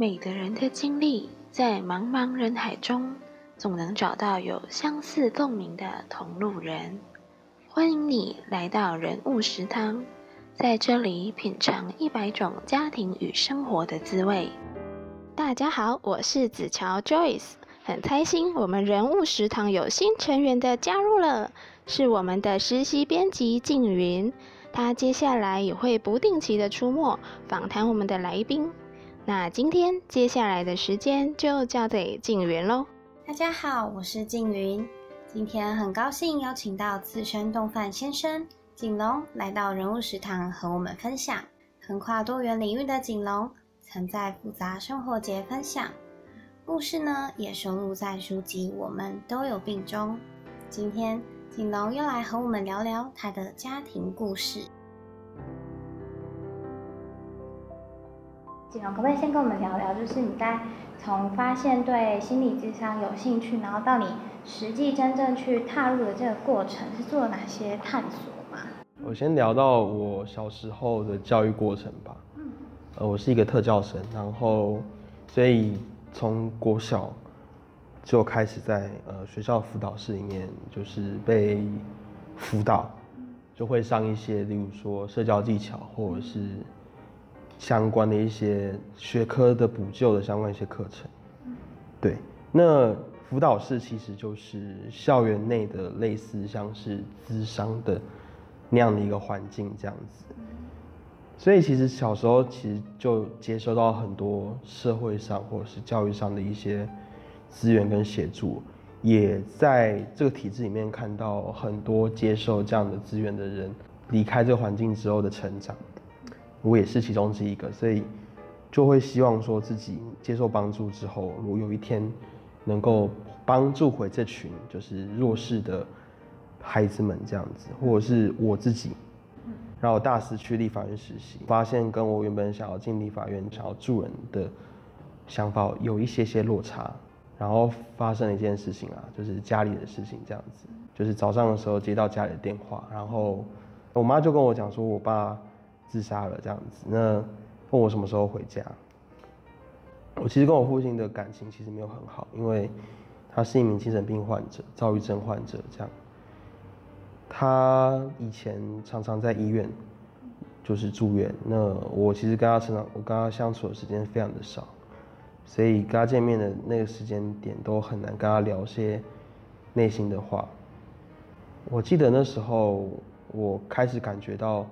每个人的经历，在茫茫人海中，总能找到有相似共鸣的同路人。欢迎你来到人物食堂，在这里品尝一百种家庭与生活的滋味。大家好，我是子乔 Joyce，很开心我们人物食堂有新成员的加入了，是我们的实习编辑静云，她接下来也会不定期的出没，访谈我们的来宾。那今天接下来的时间就交给静云喽。大家好，我是静云。今天很高兴邀请到资深丼饭先生景龙来到人物食堂和我们分享。横跨多元领域的景龙，曾在复杂生活节分享故事呢，也收录在书籍《我们都有病》中。今天景龙又来和我们聊聊他的家庭故事。可不可以先跟我们聊聊，就是你在从发现对心理智商有兴趣，然后到你实际真正去踏入的这个过程，是做了哪些探索吗？我先聊到我小时候的教育过程吧。嗯。呃，我是一个特教生，然后所以从国小就开始在呃学校辅导室里面，就是被辅导，就会上一些，例如说社交技巧或者是。相关的一些学科的补救的相关一些课程，对，那辅导室其实就是校园内的类似像是资商的那样的一个环境这样子，所以其实小时候其实就接收到很多社会上或者是教育上的一些资源跟协助，也在这个体制里面看到很多接受这样的资源的人离开这个环境之后的成长。我也是其中之一个，所以就会希望说自己接受帮助之后，如果有一天能够帮助回这群就是弱势的孩子们这样子，或者是我自己，然后大四去立法院实习，发现跟我原本想要进立法院想要助人的想法有一些些落差，然后发生了一件事情啊，就是家里的事情这样子，就是早上的时候接到家里的电话，然后我妈就跟我讲说，我爸。自杀了这样子，那问我什么时候回家？我其实跟我父亲的感情其实没有很好，因为他是一名精神病患者、躁郁症患者这样。他以前常常在医院就是住院，那我其实跟他成长，我跟他相处的时间非常的少，所以跟他见面的那个时间点都很难跟他聊些内心的话。我记得那时候我开始感觉到。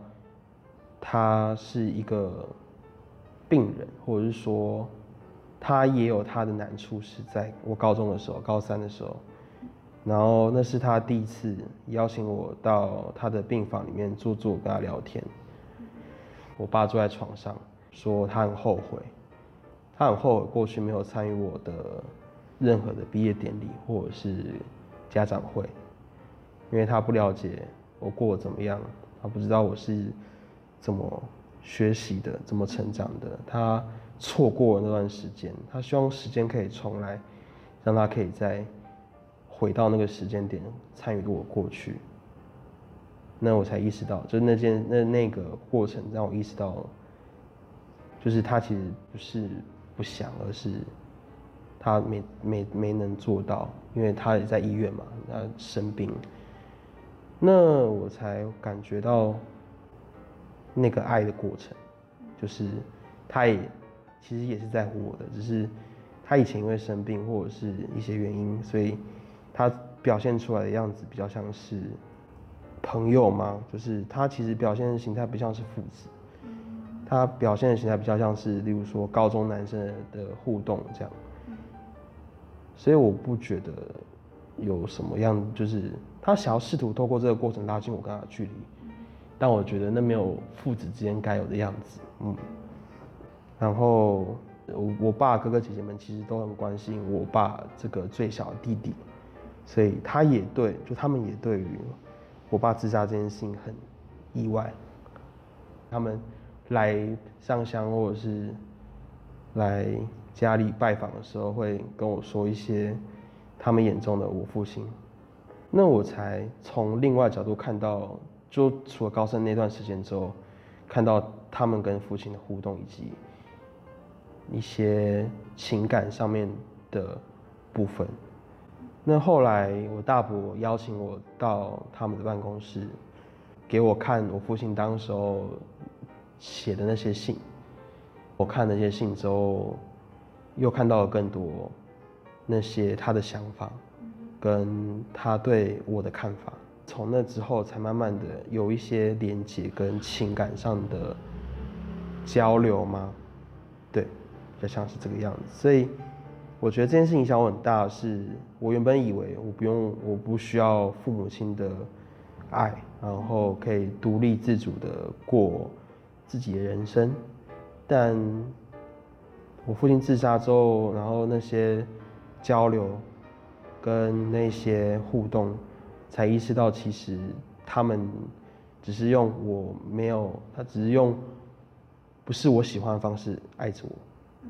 他是一个病人，或者是说，他也有他的难处，是在我高中的时候，高三的时候，然后那是他第一次邀请我到他的病房里面坐坐，跟他聊天。我爸坐在床上，说他很后悔，他很后悔过去没有参与我的任何的毕业典礼或者是家长会，因为他不了解我过得怎么样，他不知道我是。怎么学习的，怎么成长的？他错过了那段时间，他希望时间可以重来，让他可以再回到那个时间点，参与我过去。那我才意识到，就是那件那那个过程让我意识到，就是他其实不是不想，而是他没没没能做到，因为他也在医院嘛，他生病。那我才感觉到。那个爱的过程，就是他也其实也是在乎我的，只是他以前因为生病或者是一些原因，所以他表现出来的样子比较像是朋友嘛，就是他其实表现的形态不像是父子，他表现的形态比较像是，例如说高中男生的互动这样，所以我不觉得有什么样，就是他想要试图透过这个过程拉近我跟他的距离。但我觉得那没有父子之间该有的样子，嗯。然后我我爸哥哥姐姐们其实都很关心我爸这个最小的弟弟，所以他也对，就他们也对于我爸自杀这件事情很意外。他们来上香或者是来家里拜访的时候，会跟我说一些他们眼中的我父亲，那我才从另外角度看到。就除了高三那段时间之后，看到他们跟父亲的互动，以及一些情感上面的部分。那后来我大伯邀请我到他们的办公室，给我看我父亲当时候写的那些信。我看那些信之后，又看到了更多那些他的想法，跟他对我的看法。从那之后，才慢慢的有一些连接跟情感上的交流吗？对，就像是这个样子。所以我觉得这件事影响我很大，是我原本以为我不用，我不需要父母亲的爱，然后可以独立自主的过自己的人生。但我父亲自杀之后，然后那些交流跟那些互动。才意识到，其实他们只是用我没有，他只是用不是我喜欢的方式爱着我，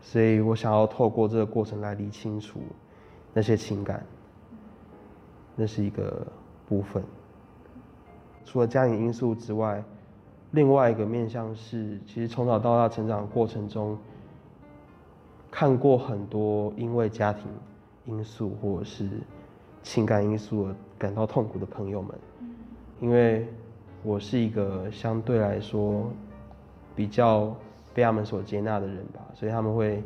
所以我想要透过这个过程来理清楚那些情感，那是一个部分。除了家庭因素之外，另外一个面向是，其实从小到大成长过程中，看过很多因为家庭因素或者是。情感因素而感到痛苦的朋友们，因为我是一个相对来说比较被他们所接纳的人吧，所以他们会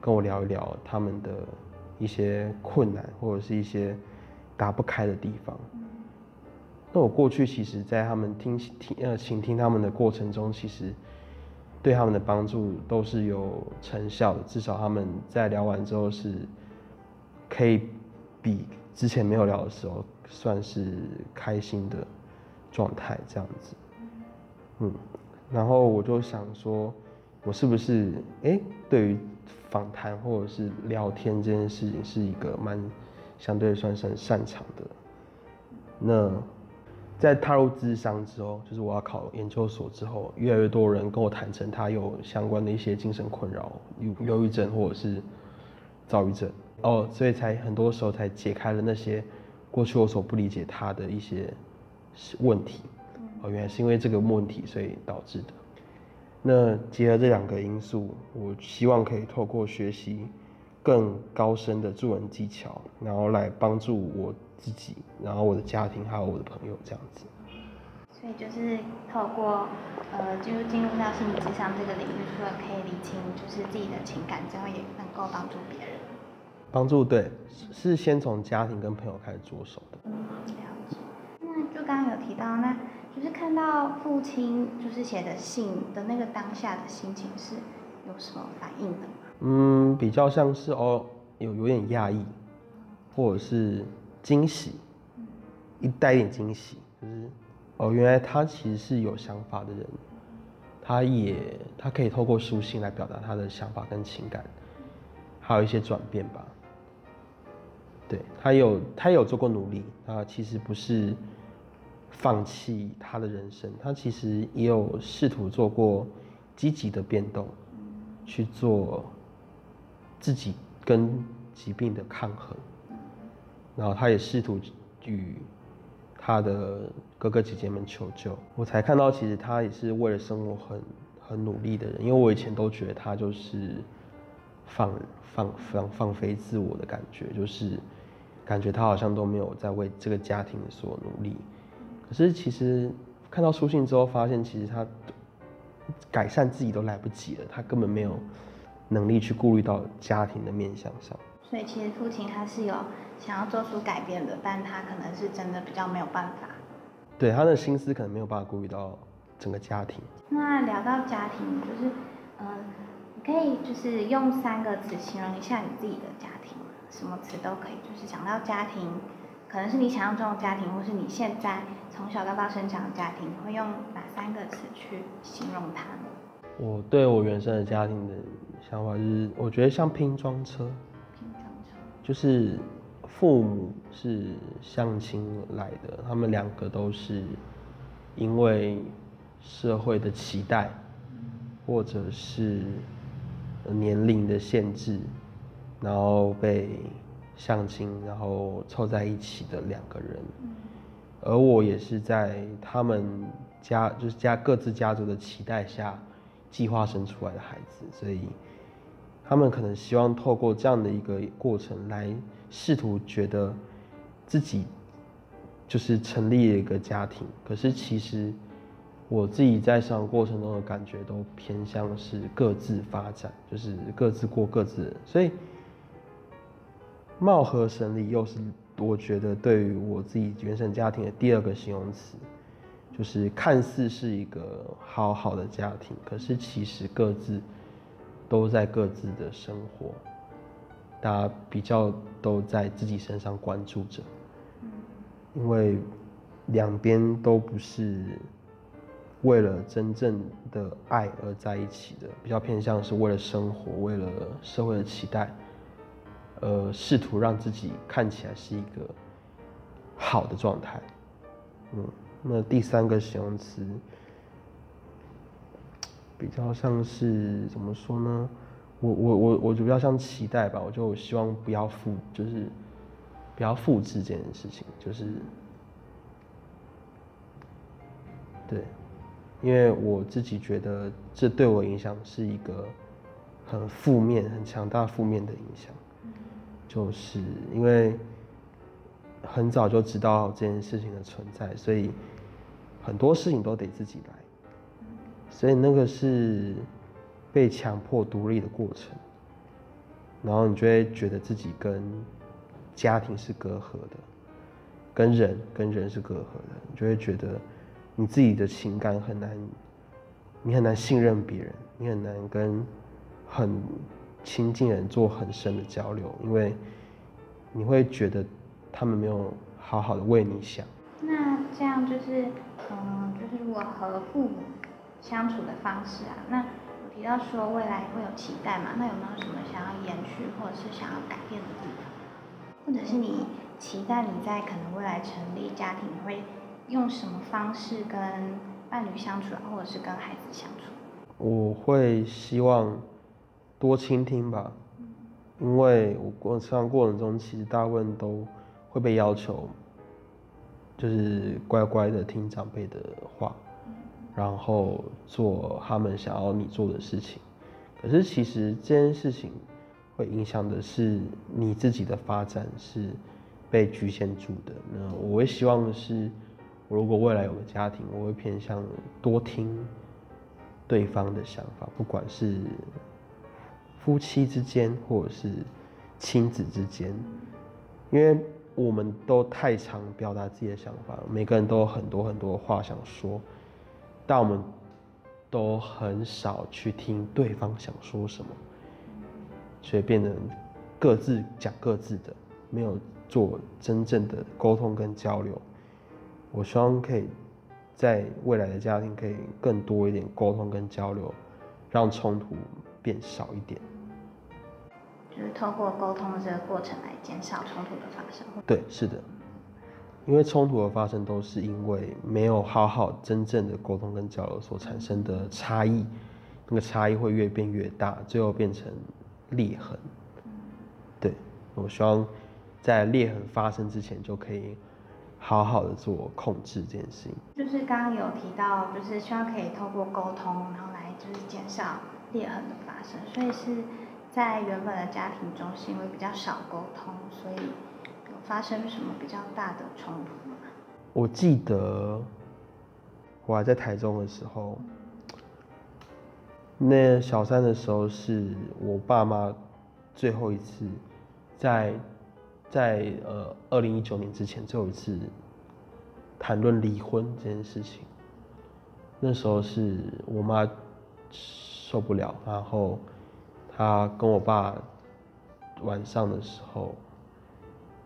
跟我聊一聊他们的一些困难或者是一些打不开的地方。那我过去其实，在他们听听呃倾听他们的过程中，其实对他们的帮助都是有成效的，至少他们在聊完之后是可以比。之前没有聊的时候，算是开心的状态这样子，嗯，然后我就想说，我是不是哎，对于访谈或者是聊天这件事情，是一个蛮相对算是很擅长的。那在踏入智商之后，就是我要考研究所之后，越来越多人跟我坦诚，他有相关的一些精神困扰，忧忧郁症或者是躁郁症。哦，所以才很多时候才解开了那些过去我所不理解他的一些问题。哦，原来是因为这个问题所以导致的。那结合这两个因素，我希望可以透过学习更高深的助人技巧，然后来帮助我自己，然后我的家庭还有我的朋友这样子。所以就是透过呃，进入进入到心理智商这个领域，除了可以理清就是自己的情感之后，也能够帮助别人。帮助对，是先从家庭跟朋友开始着手的。嗯，了解。那就刚刚有提到，那就是看到父亲就是写的信的那个当下的心情是有什么反应的吗？嗯，比较像是哦，有有点压抑，或者是惊喜，一带一点惊喜，就是哦，原来他其实是有想法的人，他也他可以透过书信来表达他的想法跟情感，还有一些转变吧。对，他有，他有做过努力，他其实不是放弃他的人生，他其实也有试图做过积极的变动，去做自己跟疾病的抗衡，然后他也试图与他的哥哥姐姐们求救，我才看到其实他也是为了生活很很努力的人，因为我以前都觉得他就是放放放放飞自我的感觉，就是。感觉他好像都没有在为这个家庭所努力，可是其实看到书信之后，发现其实他改善自己都来不及了，他根本没有能力去顾虑到家庭的面向上。所以其实父亲他是有想要做出改变的，但他可能是真的比较没有办法。对，他的心思可能没有办法顾虑到整个家庭。那聊到家庭，就是嗯，你可以就是用三个词形容一下你自己的家庭。什么词都可以，就是讲到家庭，可能是你想象中的家庭，或是你现在从小到大生长的家庭，会用哪三个词去形容它呢？我对我原生的家庭的想法就是，我觉得像拼装车。拼装车。就是父母是相亲来的，他们两个都是因为社会的期待，或者是年龄的限制。然后被相亲，然后凑在一起的两个人，而我也是在他们家，就是家各自家族的期待下计划生出来的孩子，所以他们可能希望透过这样的一个过程来试图觉得自己就是成立了一个家庭。可是其实我自己在生长过程中的感觉都偏向是各自发展，就是各自过各自的。所以貌合神离又是我觉得对于我自己原生家庭的第二个形容词。就是看似是一个好好的家庭，可是其实各自都在各自的生活，大家比较都在自己身上关注着，因为两边都不是为了真正的爱而在一起的，比较偏向是为了生活，为了社会的期待，呃，试图让自己看起来是一个好的状态，嗯。那第三个形容词比较像是怎么说呢？我我我我就比较像期待吧，我就希望不要复，就是不要复制这件事情，就是对，因为我自己觉得这对我影响是一个很负面、很强大负面的影响，就是因为很早就知道这件事情的存在，所以。很多事情都得自己来，所以那个是被强迫独立的过程，然后你就会觉得自己跟家庭是隔阂的，跟人跟人是隔阂的，你就会觉得你自己的情感很难，你很难信任别人，你很难跟很亲近人做很深的交流，因为你会觉得他们没有好好的为你想。那这样就是。嗯，就是如果和父母相处的方式啊，那我提到说未来会有期待嘛，那有没有什么想要延续或者是想要改变的地方？或者是你期待你在可能未来成立家庭会用什么方式跟伴侣相处啊，或者是跟孩子相处？我会希望多倾听吧，因为我过成长过程中其实大部分都会被要求。就是乖乖的听长辈的话，然后做他们想要你做的事情。可是其实这件事情会影响的是你自己的发展，是被局限住的。那我会希望的是，我如果未来有个家庭，我会偏向多听对方的想法，不管是夫妻之间或者是亲子之间，因为。我们都太常表达自己的想法，每个人都有很多很多话想说，但我们都很少去听对方想说什么，所以变得各自讲各自的，没有做真正的沟通跟交流。我希望可以在未来的家庭可以更多一点沟通跟交流，让冲突变少一点。就是透过沟通的这个过程来减少冲突的发生。对，是的，因为冲突的发生都是因为没有好好真正的沟通跟交流所产生的差异，那个差异会越变越大，最后变成裂痕。对，我希望在裂痕发生之前就可以好好的做控制这件事情。就是刚刚有提到，就是希望可以透过沟通，然后来就是减少裂痕的发生，所以是。在原本的家庭中，是因为比较少沟通，所以有发生什么比较大的冲突吗？我记得我还在台中的时候，那小三的时候是我爸妈最后一次在在呃二零一九年之前最后一次谈论离婚这件事情。那时候是我妈受不了，然后。他跟我爸晚上的时候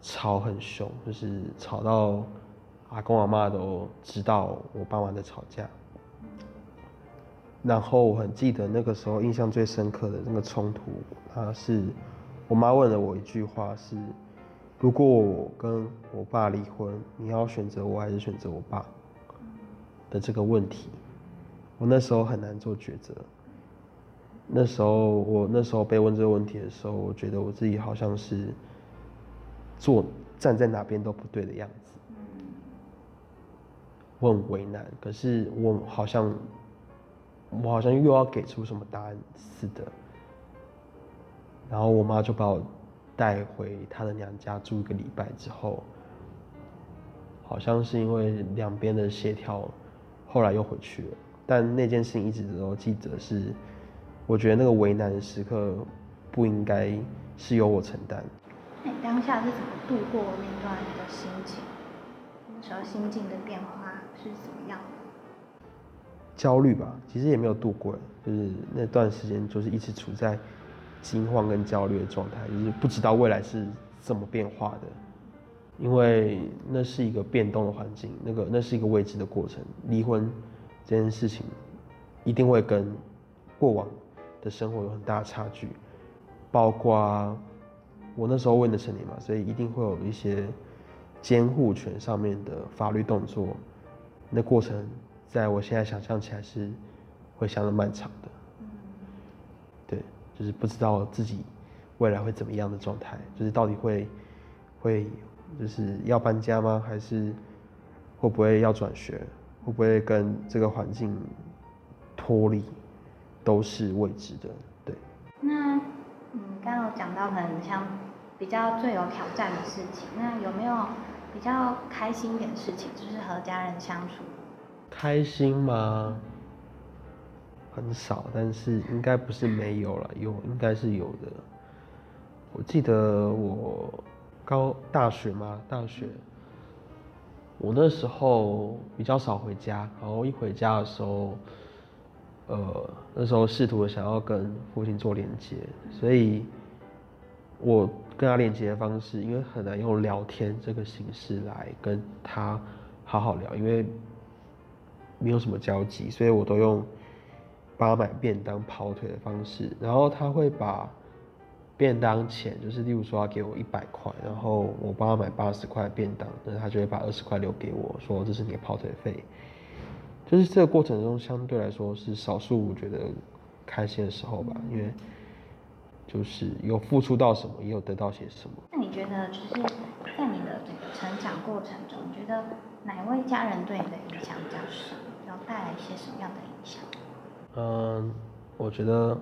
吵很凶，就是吵到阿公阿妈都知道我爸妈在吵架。然后我很记得那个时候印象最深刻的那个冲突，他是我妈问了我一句话是：如果我跟我爸离婚，你要选择我还是选择我爸的这个问题。我那时候很难做抉择。那时候，我那时候被问这个问题的时候，我觉得我自己好像是坐站在哪边都不对的样子，我很为难。可是我好像我好像又要给出什么答案似的。然后我妈就把我带回她的娘家住一个礼拜之后，好像是因为两边的协调，后来又回去了。但那件事情一直都记得是，我觉得那个为难的时刻不应该是由我承担。那你当下是怎么度过那段的心情？那时候心境的变化是怎么样的？焦虑吧，其实也没有度过，就是那段时间就是一直处在。惊慌跟焦虑的状态，就是不知道未来是怎么变化的，因为那是一个变动的环境，那个那是一个未知的过程。离婚这件事情一定会跟过往的生活有很大的差距，包括我那时候问的是你嘛，所以一定会有一些监护权上面的法律动作，那过程在我现在想象起来是会相当漫长的。对就是不知道自己未来会怎么样的状态，就是到底会会就是要搬家吗？还是会不会要转学？会不会跟这个环境脱离？都是未知的。对。那嗯，刚刚有讲到很像比较最有挑战的事情，那有没有比较开心一点的事情？就是和家人相处。开心吗？很少，但是应该不是没有了，有应该是有的。我记得我高大学嘛，大学，我那时候比较少回家，然后一回家的时候，呃，那时候试图想要跟父亲做连接，所以我跟他连接的方式，因为很难用聊天这个形式来跟他好好聊，因为没有什么交集，所以我都用。帮他买便当跑腿的方式，然后他会把便当钱，就是例如说他给我一百块，然后我帮他买八十块便当，那他就会把二十块留给我，说这是你的跑腿费。就是这个过程中相对来说是少数我觉得开心的时候吧，因为就是有付出到什么，也有得到些什么。那你觉得就是在你的这个成长过程中，你觉得哪位家人对你的影响比较深，然后带来一些什么样的影响？嗯，我觉得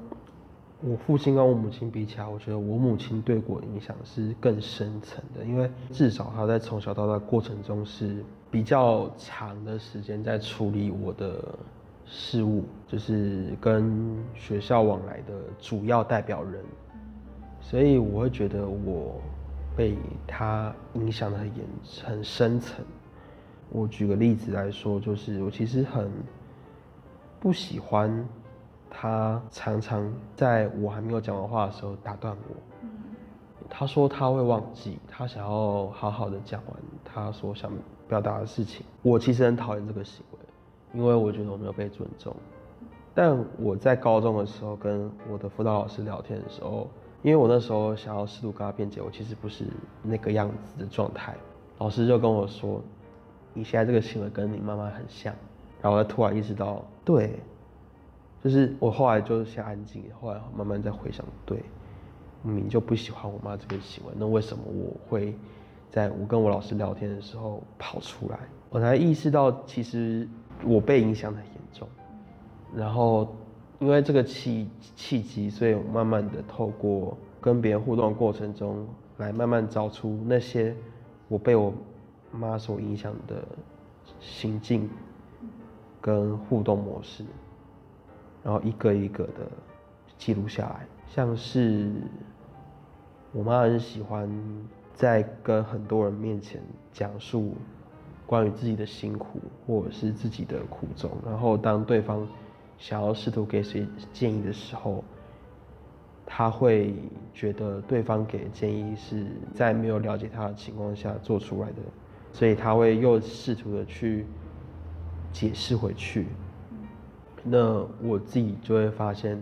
我父亲跟我母亲比起来，我觉得我母亲对我影响是更深层的，因为至少他在从小到大过程中是比较长的时间在处理我的事务，就是跟学校往来的主要代表人，所以我会觉得我被他影响得很严很深层。我举个例子来说，就是我其实很。不喜欢他常常在我还没有讲完话的时候打断我。他说他会忘记，他想要好好的讲完他所想表达的事情。我其实很讨厌这个行为，因为我觉得我没有被尊重。但我在高中的时候跟我的辅导老师聊天的时候，因为我那时候想要试图跟他辩解，我其实不是那个样子的状态。老师就跟我说：“你现在这个行为跟你妈妈很像。”然后我突然意识到，对，就是我后来就先安静，后来慢慢再回想，对，明明就不喜欢我妈这个行为，那为什么我会在我跟我老师聊天的时候跑出来？我才意识到，其实我被影响得很严重。然后因为这个契契机，所以我慢慢的透过跟别人互动的过程中，来慢慢找出那些我被我妈所影响的行径。跟互动模式，然后一个一个的记录下来。像是我妈很喜欢在跟很多人面前讲述关于自己的辛苦或者是自己的苦衷，然后当对方想要试图给谁建议的时候，他会觉得对方给的建议是在没有了解他的情况下做出来的，所以他会又试图的去。解释回去，那我自己就会发现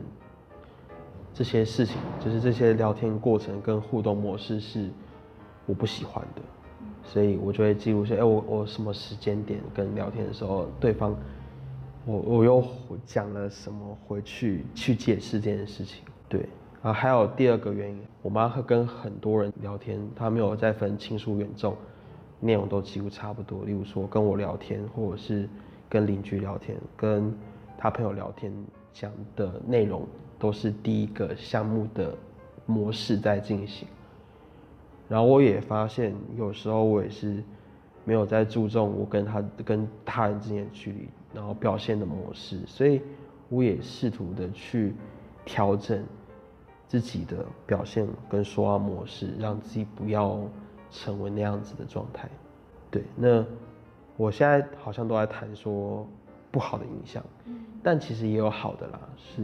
这些事情，就是这些聊天过程跟互动模式是我不喜欢的，所以我就会记录下，哎，我我什么时间点跟聊天的时候，对方我我又讲了什么回去去解释这件事情，对，啊，还有第二个原因，我妈会跟很多人聊天，她没有再分亲疏远重，内容都几乎差不多，例如说跟我聊天，或者是。跟邻居聊天，跟他朋友聊天，讲的内容都是第一个项目的模式在进行。然后我也发现，有时候我也是没有在注重我跟他跟他人之间的距离，然后表现的模式，所以我也试图的去调整自己的表现跟说话模式，让自己不要成为那样子的状态。对，那我现在好像都在谈说不好的影响，但其实也有好的啦。是，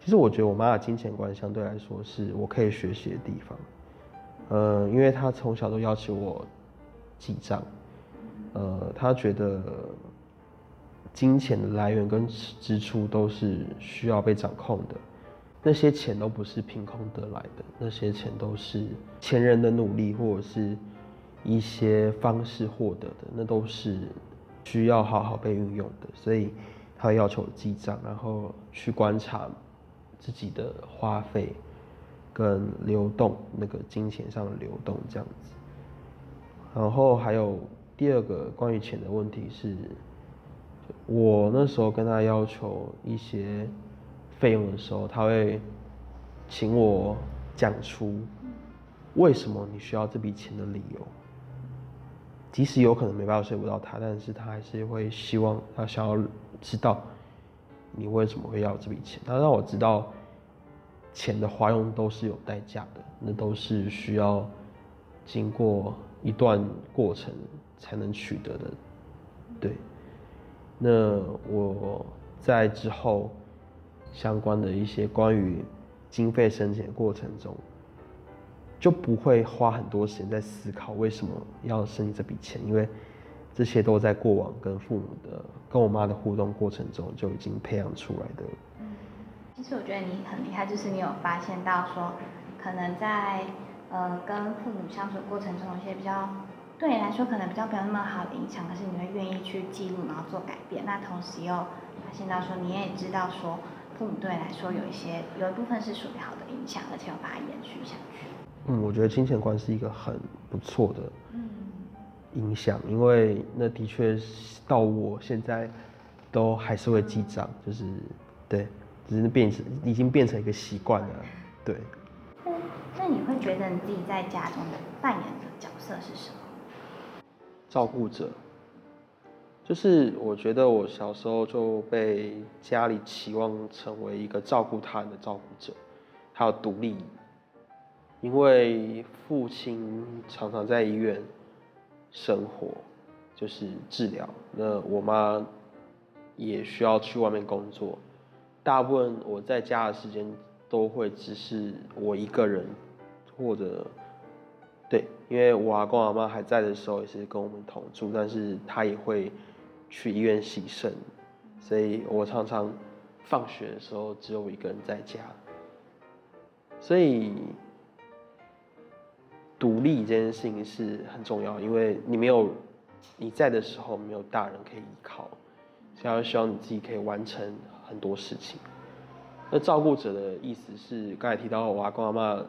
其实我觉得我妈的金钱观相对来说是我可以学习的地方。呃，因为他从小都要求我记账，呃，他觉得金钱的来源跟支出都是需要被掌控的，那些钱都不是凭空得来的，那些钱都是前人的努力或者是一些方式获得的，那都是需要好好被运用的，所以他要求记账，然后去观察自己的花费。跟流动那个金钱上的流动这样子，然后还有第二个关于钱的问题是，我那时候跟他要求一些费用的时候，他会请我讲出为什么你需要这笔钱的理由，即使有可能没办法说服到他，但是他还是会希望他想要知道你为什么会要这笔钱，他让我知道。钱的花用都是有代价的，那都是需要经过一段过程才能取得的。对，那我在之后相关的一些关于经费申请的过程中，就不会花很多时间在思考为什么要申请这笔钱，因为这些都在过往跟父母的、跟我妈的互动过程中就已经培养出来的。其实我觉得你很厉害，就是你有发现到说，可能在呃跟父母相处过程中，有些比较对你来说可能比较没有那么好的影响，可是你会愿意去记录，然后做改变。那同时又发现到说，你也知道说，父母对你来说有一些有一部分是属于好的影响，而且要把它延续下去。嗯，我觉得金钱观是一个很不错的影响，嗯、因为那的确到我现在都还是会记账，就是对。只是变成已经变成一个习惯了，对。那那你会觉得你自己在家中的扮演的角色是什么？照顾者，就是我觉得我小时候就被家里期望成为一个照顾他人的照顾者，还有独立。因为父亲常常在医院生活，就是治疗，那我妈也需要去外面工作。大部分我在家的时间都会只是我一个人，或者对，因为我阿公阿妈还在的时候也是跟我们同住，但是他也会去医院洗肾，所以我常常放学的时候只有我一个人在家，所以独立这件事情是很重要，因为你没有你在的时候没有大人可以依靠，所以要希望你自己可以完成。很多事情，那照顾者的意思是，刚才提到我阿公阿妈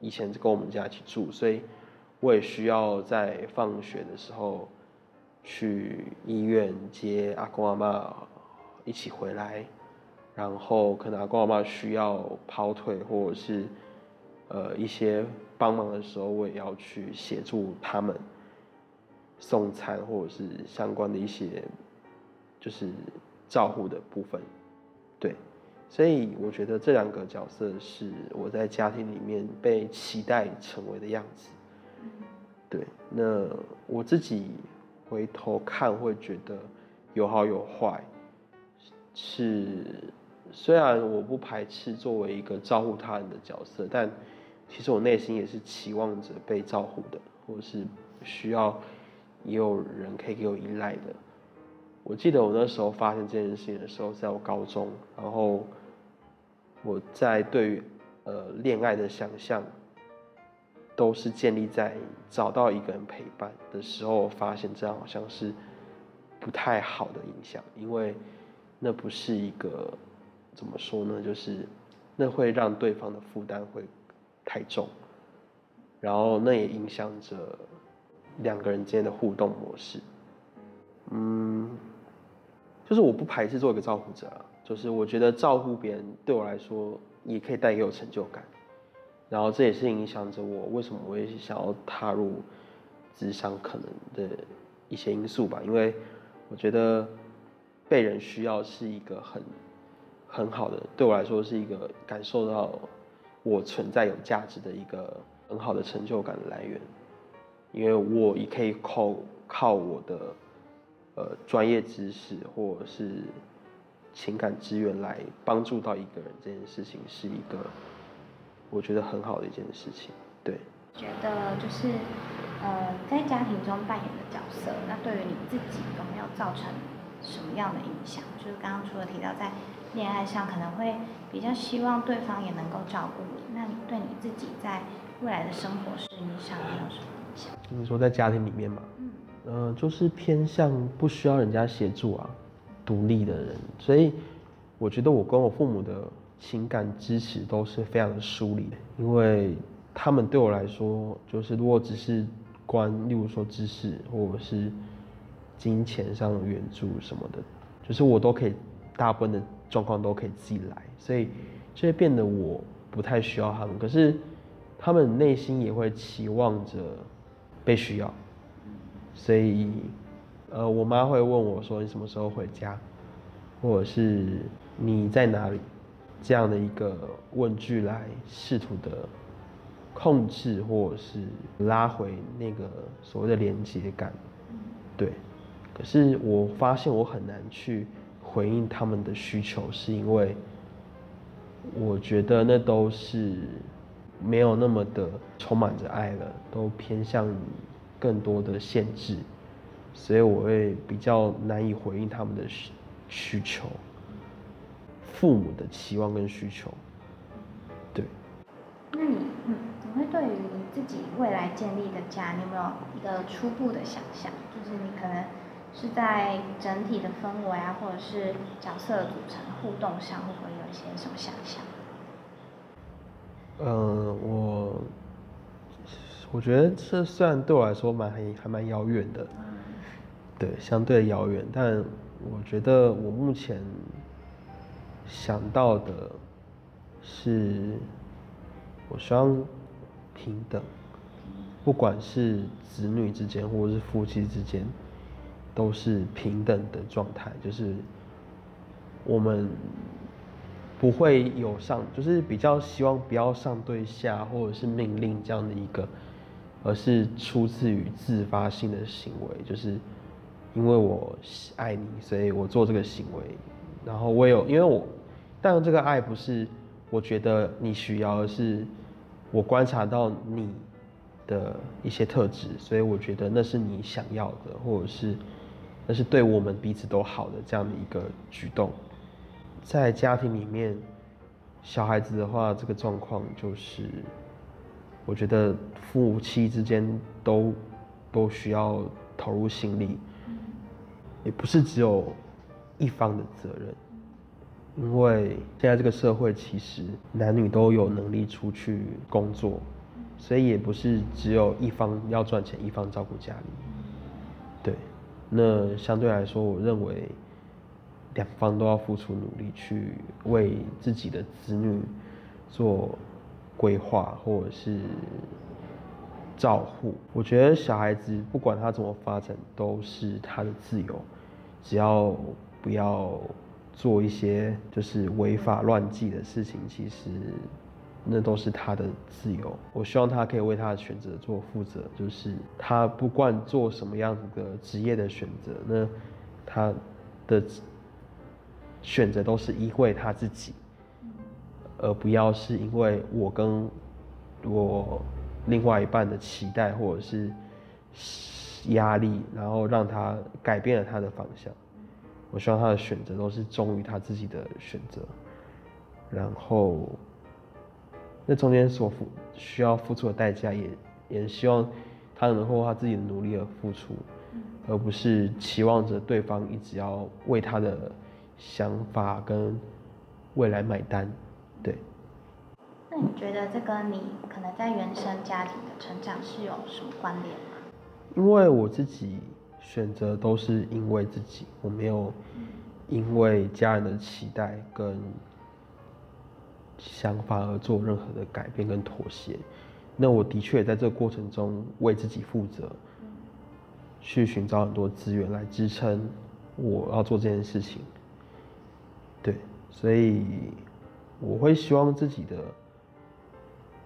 以前跟我们家一起住，所以我也需要在放学的时候去医院接阿公阿妈一起回来，然后可能阿公阿妈需要跑腿或者是呃一些帮忙的时候，我也要去协助他们送餐或者是相关的一些就是照顾的部分。对，所以我觉得这两个角色是我在家庭里面被期待成为的样子。对，那我自己回头看会觉得有好有坏。是，虽然我不排斥作为一个照顾他人的角色，但其实我内心也是期望着被照顾的，或是需要也有人可以给我依赖的。我记得我那时候发现这件事情的时候，在我高中，然后我在对于呃恋爱的想象，都是建立在找到一个人陪伴的时候，发现这样好像是不太好的影响，因为那不是一个怎么说呢，就是那会让对方的负担会太重，然后那也影响着两个人之间的互动模式，嗯。就是我不排斥做一个照顾者，就是我觉得照顾别人对我来说也可以带给我成就感，然后这也是影响着我为什么我也想要踏入职场可能的一些因素吧，因为我觉得被人需要是一个很很好的，对我来说是一个感受到我存在有价值的一个很好的成就感的来源，因为我也可以靠靠我的。呃，专业知识或者是情感资源来帮助到一个人，这件事情是一个我觉得很好的一件事情。对，觉得就是呃，在家庭中扮演的角色，那对于你自己有没有造成什么样的影响？就是刚刚除了提到在恋爱上可能会比较希望对方也能够照顾你，那你对你自己在未来的生活是你想要有什么影响？你说在家庭里面吗？呃，就是偏向不需要人家协助啊，独立的人，所以我觉得我跟我父母的情感支持都是非常的疏离的，因为他们对我来说，就是如果只是关，例如说知识或者是金钱上的援助什么的，就是我都可以，大部分的状况都可以自己来，所以就会变得我不太需要他们，可是他们内心也会期望着被需要。所以，呃，我妈会问我说：“你什么时候回家？”或者是“你在哪里？”这样的一个问句来试图的控制或者是拉回那个所谓的连接感。对。可是我发现我很难去回应他们的需求，是因为我觉得那都是没有那么的充满着爱了，都偏向于。更多的限制，所以我会比较难以回应他们的需需求，父母的期望跟需求。对。那你，嗯，你会对于你自己未来建立的家，你有没有一个初步的想象？就是你可能是在整体的氛围啊，或者是角色的组成互动上，会不会有一些什么想象？嗯、呃，我。我觉得这虽然对我来说蛮还还蛮遥远的，对，相对遥远，但我觉得我目前想到的是，我希望平等，不管是子女之间或者是夫妻之间，都是平等的状态，就是我们不会有上，就是比较希望不要上对下或者是命令这样的一个。而是出自于自发性的行为，就是因为我爱你，所以我做这个行为。然后我有，因为我，但这个爱不是我觉得你需要，而是我观察到你的一些特质，所以我觉得那是你想要的，或者是那是对我们彼此都好的这样的一个举动。在家庭里面，小孩子的话，这个状况就是。我觉得夫妻之间都都需要投入心力，也不是只有一方的责任，因为现在这个社会其实男女都有能力出去工作，所以也不是只有一方要赚钱，一方照顾家里。对，那相对来说，我认为两方都要付出努力去为自己的子女做。规划或者是照护，我觉得小孩子不管他怎么发展都是他的自由，只要不要做一些就是违法乱纪的事情，其实那都是他的自由。我希望他可以为他的选择做负责，就是他不管做什么样子的职业的选择，那他的选择都是因为他自己。而不要是因为我跟我另外一半的期待或者是压力，然后让他改变了他的方向。我希望他的选择都是忠于他自己的选择，然后那中间所付需要付出的代价，也也希望他能够他自己的努力而付出，而不是期望着对方一直要为他的想法跟未来买单。对，那你觉得这跟你可能在原生家庭的成长是有什么关联吗？因为我自己选择都是因为自己，我没有因为家人的期待跟想法而做任何的改变跟妥协。那我的确在这个过程中为自己负责，去寻找很多资源来支撑我要做这件事情。对，所以我会希望自己的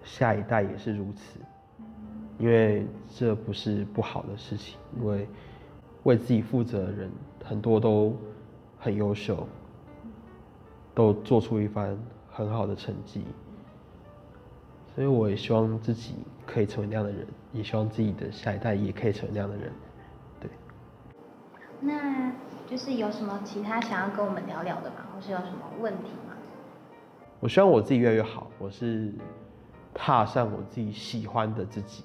下一代也是如此，因为这不是不好的事情，因为为自己负责的人很多都很优秀，都做出一番很好的成绩。所以我也希望自己可以成为那样的人，也希望自己的下一代也可以成为那样的人。对。那就是有什么其他想要跟我们聊聊的吗？或是有什么问题吗？我希望我自己越来越好。我是踏上我自己喜欢的自己。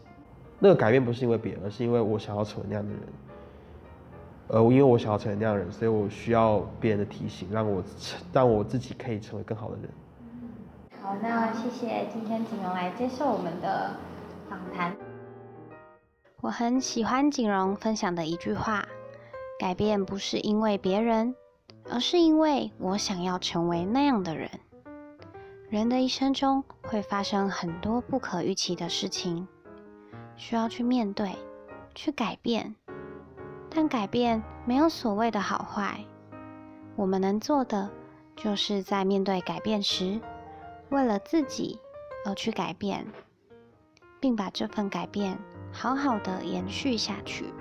那个改变不是因为别人，而是因为我想要成为那样的人。呃，因为我想要成为那样的人，所以我需要别人的提醒，让我让我自己可以成为更好的人。好，那谢谢今天景荣来接受我们的访谈。我很喜欢景荣分享的一句话：改变不是因为别人，而是因为我想要成为那样的人。人的一生中会发生很多不可预期的事情，需要去面对，去改变。但改变没有所谓的好坏，我们能做的就是在面对改变时，为了自己而去改变，并把这份改变好好的延续下去。